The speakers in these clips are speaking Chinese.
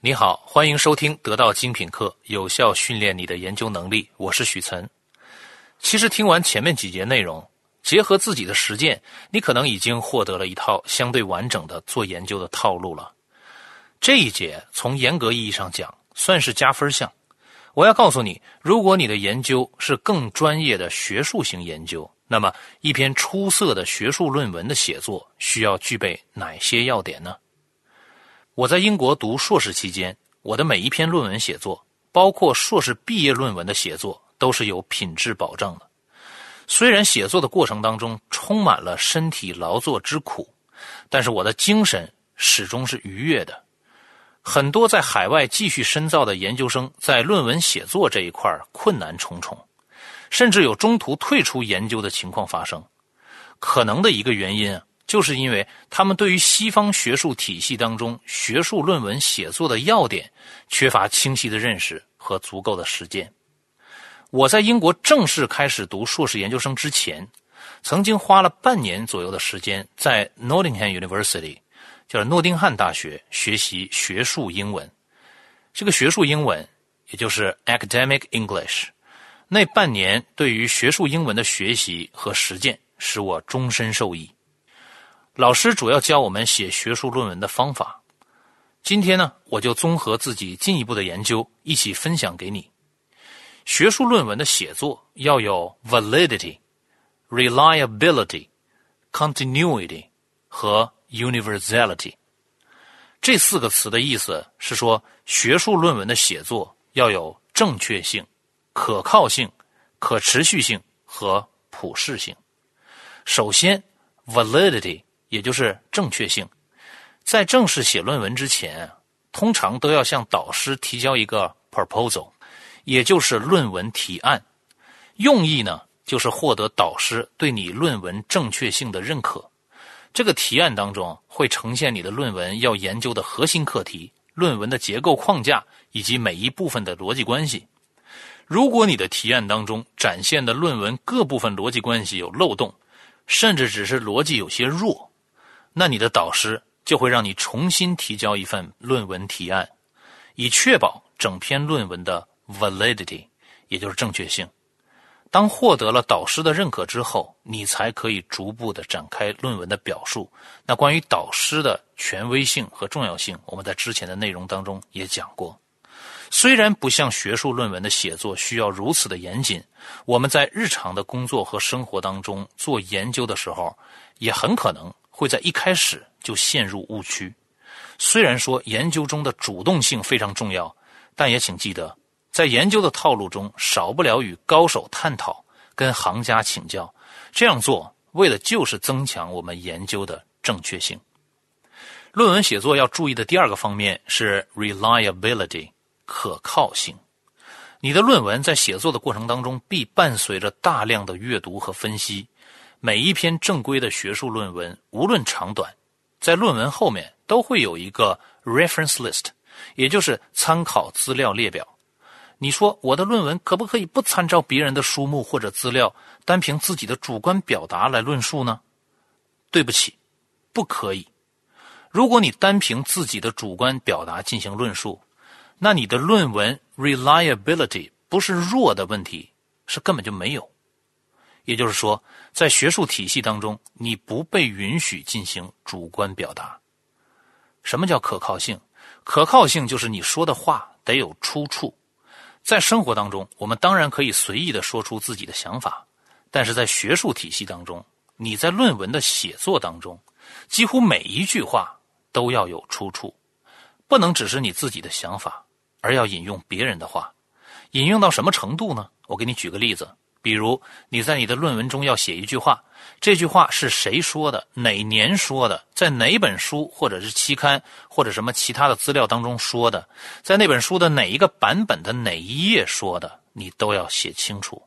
你好，欢迎收听得到精品课，有效训练你的研究能力。我是许岑。其实听完前面几节内容，结合自己的实践，你可能已经获得了一套相对完整的做研究的套路了。这一节从严格意义上讲，算是加分项。我要告诉你，如果你的研究是更专业的学术型研究，那么一篇出色的学术论文的写作需要具备哪些要点呢？我在英国读硕士期间，我的每一篇论文写作，包括硕士毕业论文的写作，都是有品质保证的。虽然写作的过程当中充满了身体劳作之苦，但是我的精神始终是愉悦的。很多在海外继续深造的研究生，在论文写作这一块困难重重，甚至有中途退出研究的情况发生。可能的一个原因。就是因为他们对于西方学术体系当中学术论文写作的要点缺乏清晰的认识和足够的实践。我在英国正式开始读硕士研究生之前，曾经花了半年左右的时间在 Nottingham University，就是诺丁汉大学学习学术英文。这个学术英文也就是 Academic English，那半年对于学术英文的学习和实践使我终身受益。老师主要教我们写学术论文的方法。今天呢，我就综合自己进一步的研究，一起分享给你。学术论文的写作要有 validity、reliability、continuity 和 universality。这四个词的意思是说，学术论文的写作要有正确性、可靠性、可持续性和普适性。首先，validity。也就是正确性，在正式写论文之前，通常都要向导师提交一个 proposal，也就是论文提案。用意呢，就是获得导师对你论文正确性的认可。这个提案当中会呈现你的论文要研究的核心课题、论文的结构框架以及每一部分的逻辑关系。如果你的提案当中展现的论文各部分逻辑关系有漏洞，甚至只是逻辑有些弱，那你的导师就会让你重新提交一份论文提案，以确保整篇论文的 validity，也就是正确性。当获得了导师的认可之后，你才可以逐步的展开论文的表述。那关于导师的权威性和重要性，我们在之前的内容当中也讲过。虽然不像学术论文的写作需要如此的严谨，我们在日常的工作和生活当中做研究的时候，也很可能。会在一开始就陷入误区。虽然说研究中的主动性非常重要，但也请记得，在研究的套路中少不了与高手探讨、跟行家请教。这样做为的就是增强我们研究的正确性。论文写作要注意的第二个方面是 reliability，可靠性。你的论文在写作的过程当中必伴随着大量的阅读和分析。每一篇正规的学术论文，无论长短，在论文后面都会有一个 reference list，也就是参考资料列表。你说我的论文可不可以不参照别人的书目或者资料，单凭自己的主观表达来论述呢？对不起，不可以。如果你单凭自己的主观表达进行论述，那你的论文 reliability 不是弱的问题，是根本就没有。也就是说，在学术体系当中，你不被允许进行主观表达。什么叫可靠性？可靠性就是你说的话得有出处。在生活当中，我们当然可以随意的说出自己的想法，但是在学术体系当中，你在论文的写作当中，几乎每一句话都要有出处，不能只是你自己的想法，而要引用别人的话。引用到什么程度呢？我给你举个例子。比如你在你的论文中要写一句话，这句话是谁说的？哪年说的？在哪本书或者是期刊或者什么其他的资料当中说的？在那本书的哪一个版本的哪一页说的？你都要写清楚。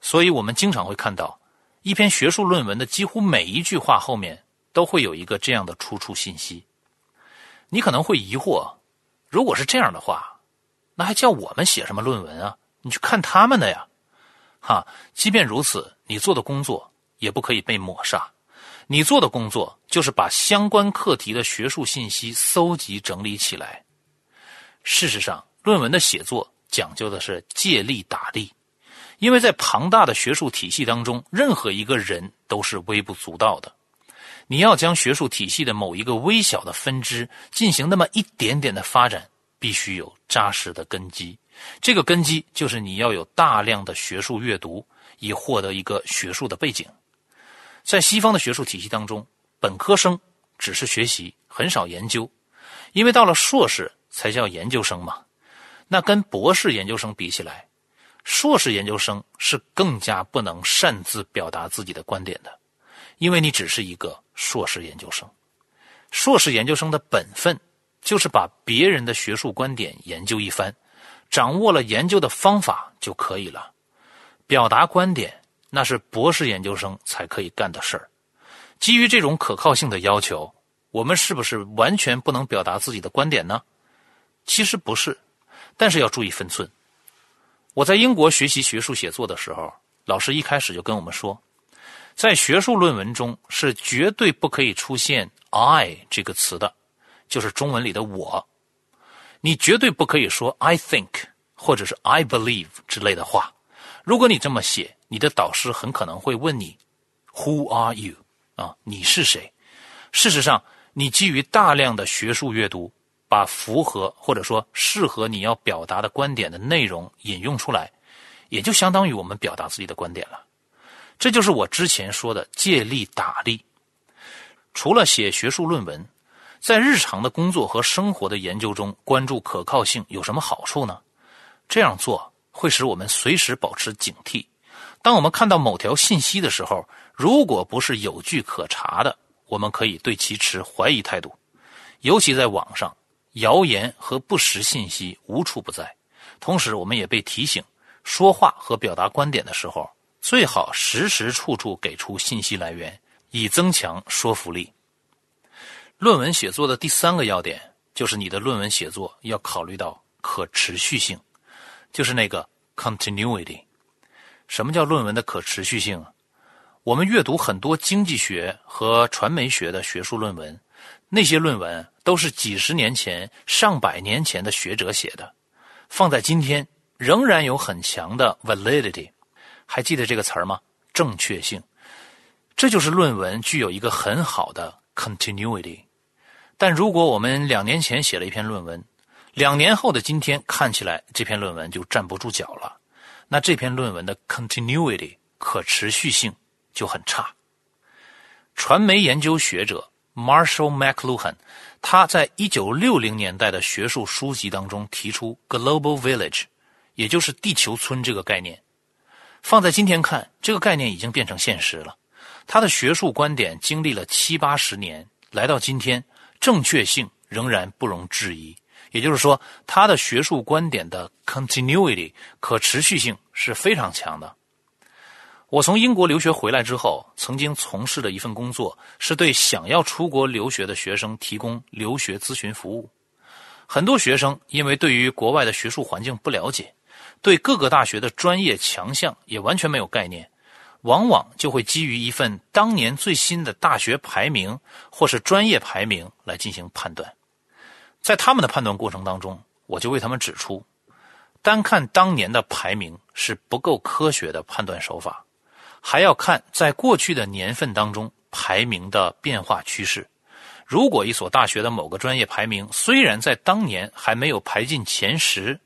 所以我们经常会看到，一篇学术论文的几乎每一句话后面都会有一个这样的出处信息。你可能会疑惑，如果是这样的话，那还叫我们写什么论文啊？你去看他们的呀。哈，即便如此，你做的工作也不可以被抹杀。你做的工作就是把相关课题的学术信息搜集整理起来。事实上，论文的写作讲究的是借力打力，因为在庞大的学术体系当中，任何一个人都是微不足道的。你要将学术体系的某一个微小的分支进行那么一点点的发展，必须有扎实的根基。这个根基就是你要有大量的学术阅读，以获得一个学术的背景。在西方的学术体系当中，本科生只是学习，很少研究，因为到了硕士才叫研究生嘛。那跟博士研究生比起来，硕士研究生是更加不能擅自表达自己的观点的。因为你只是一个硕士研究生，硕士研究生的本分就是把别人的学术观点研究一番，掌握了研究的方法就可以了。表达观点那是博士研究生才可以干的事儿。基于这种可靠性的要求，我们是不是完全不能表达自己的观点呢？其实不是，但是要注意分寸。我在英国学习学术写作的时候，老师一开始就跟我们说。在学术论文中是绝对不可以出现 “I” 这个词的，就是中文里的“我”。你绝对不可以说 “I think” 或者是 “I believe” 之类的话。如果你这么写，你的导师很可能会问你 “Who are you？” 啊，你是谁？事实上，你基于大量的学术阅读，把符合或者说适合你要表达的观点的内容引用出来，也就相当于我们表达自己的观点了。这就是我之前说的借力打力。除了写学术论文，在日常的工作和生活的研究中关注可靠性有什么好处呢？这样做会使我们随时保持警惕。当我们看到某条信息的时候，如果不是有据可查的，我们可以对其持怀疑态度。尤其在网上，谣言和不实信息无处不在。同时，我们也被提醒，说话和表达观点的时候。最好时时处处给出信息来源，以增强说服力。论文写作的第三个要点就是你的论文写作要考虑到可持续性，就是那个 continuity。什么叫论文的可持续性？我们阅读很多经济学和传媒学的学术论文，那些论文都是几十年前、上百年前的学者写的，放在今天仍然有很强的 validity。还记得这个词儿吗？正确性，这就是论文具有一个很好的 continuity。但如果我们两年前写了一篇论文，两年后的今天看起来这篇论文就站不住脚了，那这篇论文的 continuity 可持续性就很差。传媒研究学者 Marshall McLuhan，他在一九六零年代的学术书籍当中提出 global village，也就是地球村这个概念。放在今天看，这个概念已经变成现实了。他的学术观点经历了七八十年，来到今天，正确性仍然不容置疑。也就是说，他的学术观点的 continuity 可持续性是非常强的。我从英国留学回来之后，曾经从事的一份工作是对想要出国留学的学生提供留学咨询服务。很多学生因为对于国外的学术环境不了解。对各个大学的专业强项也完全没有概念，往往就会基于一份当年最新的大学排名或是专业排名来进行判断。在他们的判断过程当中，我就为他们指出，单看当年的排名是不够科学的判断手法，还要看在过去的年份当中排名的变化趋势。如果一所大学的某个专业排名虽然在当年还没有排进前十。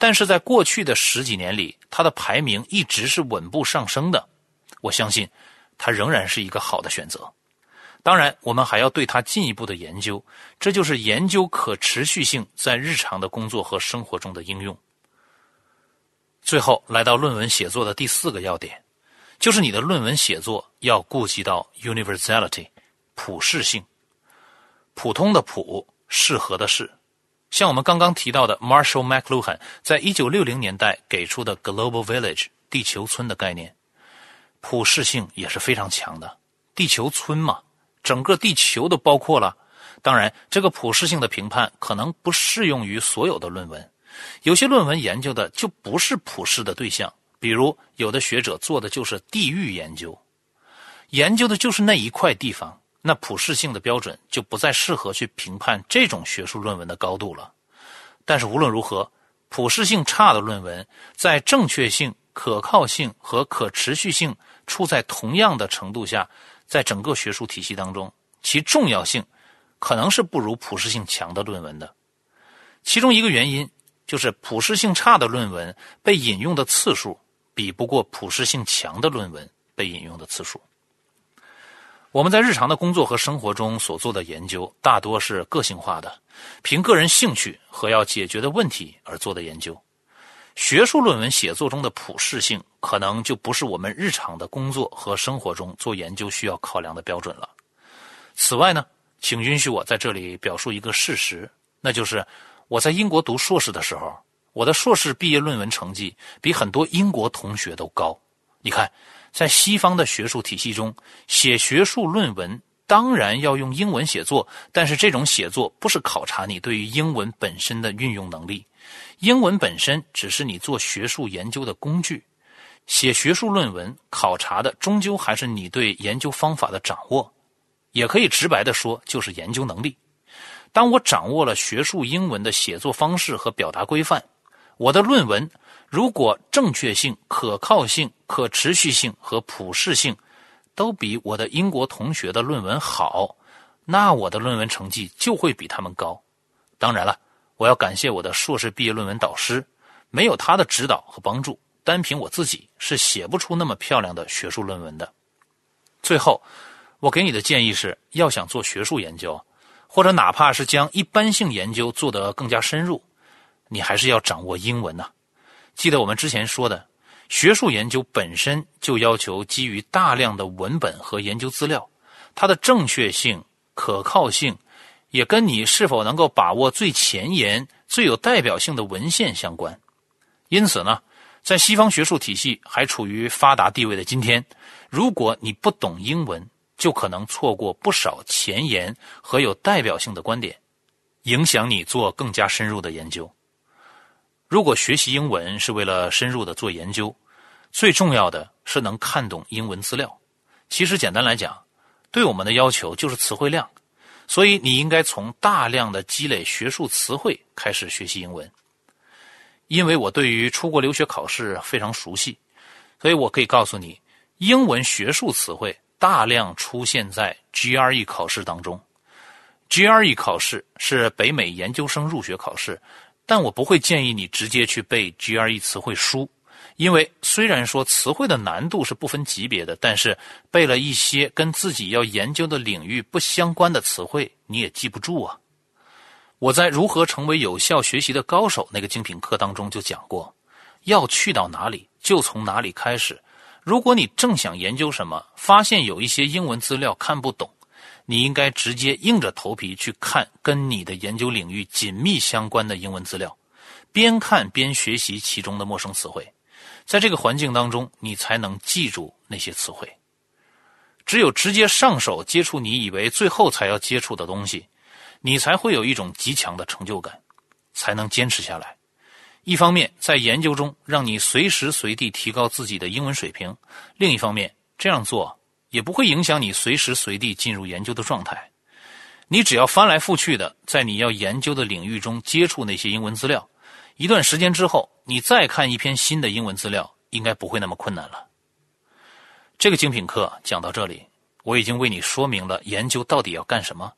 但是在过去的十几年里，它的排名一直是稳步上升的。我相信，它仍然是一个好的选择。当然，我们还要对它进一步的研究，这就是研究可持续性在日常的工作和生活中的应用。最后，来到论文写作的第四个要点，就是你的论文写作要顾及到 universality，普适性。普通的普，适合的适。像我们刚刚提到的 Marshall McLuhan 在一九六零年代给出的 Global Village 地球村的概念，普适性也是非常强的。地球村嘛，整个地球都包括了。当然，这个普适性的评判可能不适用于所有的论文，有些论文研究的就不是普适的对象，比如有的学者做的就是地域研究，研究的就是那一块地方。那普适性的标准就不再适合去评判这种学术论文的高度了。但是无论如何，普适性差的论文在正确性、可靠性和可持续性处在同样的程度下，在整个学术体系当中，其重要性可能是不如普适性强的论文的。其中一个原因就是普适性差的论文被引用的次数比不过普适性强的论文被引用的次数。我们在日常的工作和生活中所做的研究，大多是个性化的，凭个人兴趣和要解决的问题而做的研究。学术论文写作中的普适性，可能就不是我们日常的工作和生活中做研究需要考量的标准了。此外呢，请允许我在这里表述一个事实，那就是我在英国读硕士的时候，我的硕士毕业论文成绩比很多英国同学都高。你看。在西方的学术体系中，写学术论文当然要用英文写作，但是这种写作不是考察你对于英文本身的运用能力，英文本身只是你做学术研究的工具。写学术论文考察的终究还是你对研究方法的掌握，也可以直白的说，就是研究能力。当我掌握了学术英文的写作方式和表达规范，我的论文。如果正确性、可靠性、可持续性和普适性都比我的英国同学的论文好，那我的论文成绩就会比他们高。当然了，我要感谢我的硕士毕业论文导师，没有他的指导和帮助，单凭我自己是写不出那么漂亮的学术论文的。最后，我给你的建议是要想做学术研究，或者哪怕是将一般性研究做得更加深入，你还是要掌握英文呐。记得我们之前说的，学术研究本身就要求基于大量的文本和研究资料，它的正确性、可靠性，也跟你是否能够把握最前沿、最有代表性的文献相关。因此呢，在西方学术体系还处于发达地位的今天，如果你不懂英文，就可能错过不少前沿和有代表性的观点，影响你做更加深入的研究。如果学习英文是为了深入的做研究，最重要的是能看懂英文资料。其实简单来讲，对我们的要求就是词汇量。所以你应该从大量的积累学术词汇开始学习英文。因为我对于出国留学考试非常熟悉，所以我可以告诉你，英文学术词汇大量出现在 GRE 考试当中。GRE 考试是北美研究生入学考试。但我不会建议你直接去背 GRE 词汇书，因为虽然说词汇的难度是不分级别的，但是背了一些跟自己要研究的领域不相关的词汇，你也记不住啊。我在如何成为有效学习的高手那个精品课当中就讲过，要去到哪里就从哪里开始。如果你正想研究什么，发现有一些英文资料看不懂。你应该直接硬着头皮去看跟你的研究领域紧密相关的英文资料，边看边学习其中的陌生词汇，在这个环境当中，你才能记住那些词汇。只有直接上手接触你以为最后才要接触的东西，你才会有一种极强的成就感，才能坚持下来。一方面在研究中让你随时随地提高自己的英文水平，另一方面这样做。也不会影响你随时随地进入研究的状态。你只要翻来覆去的在你要研究的领域中接触那些英文资料，一段时间之后，你再看一篇新的英文资料，应该不会那么困难了。这个精品课讲到这里，我已经为你说明了研究到底要干什么，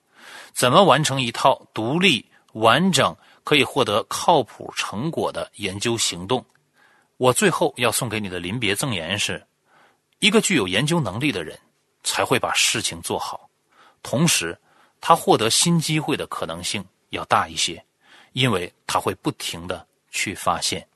怎么完成一套独立、完整、可以获得靠谱成果的研究行动。我最后要送给你的临别赠言是。一个具有研究能力的人，才会把事情做好，同时，他获得新机会的可能性要大一些，因为他会不停的去发现。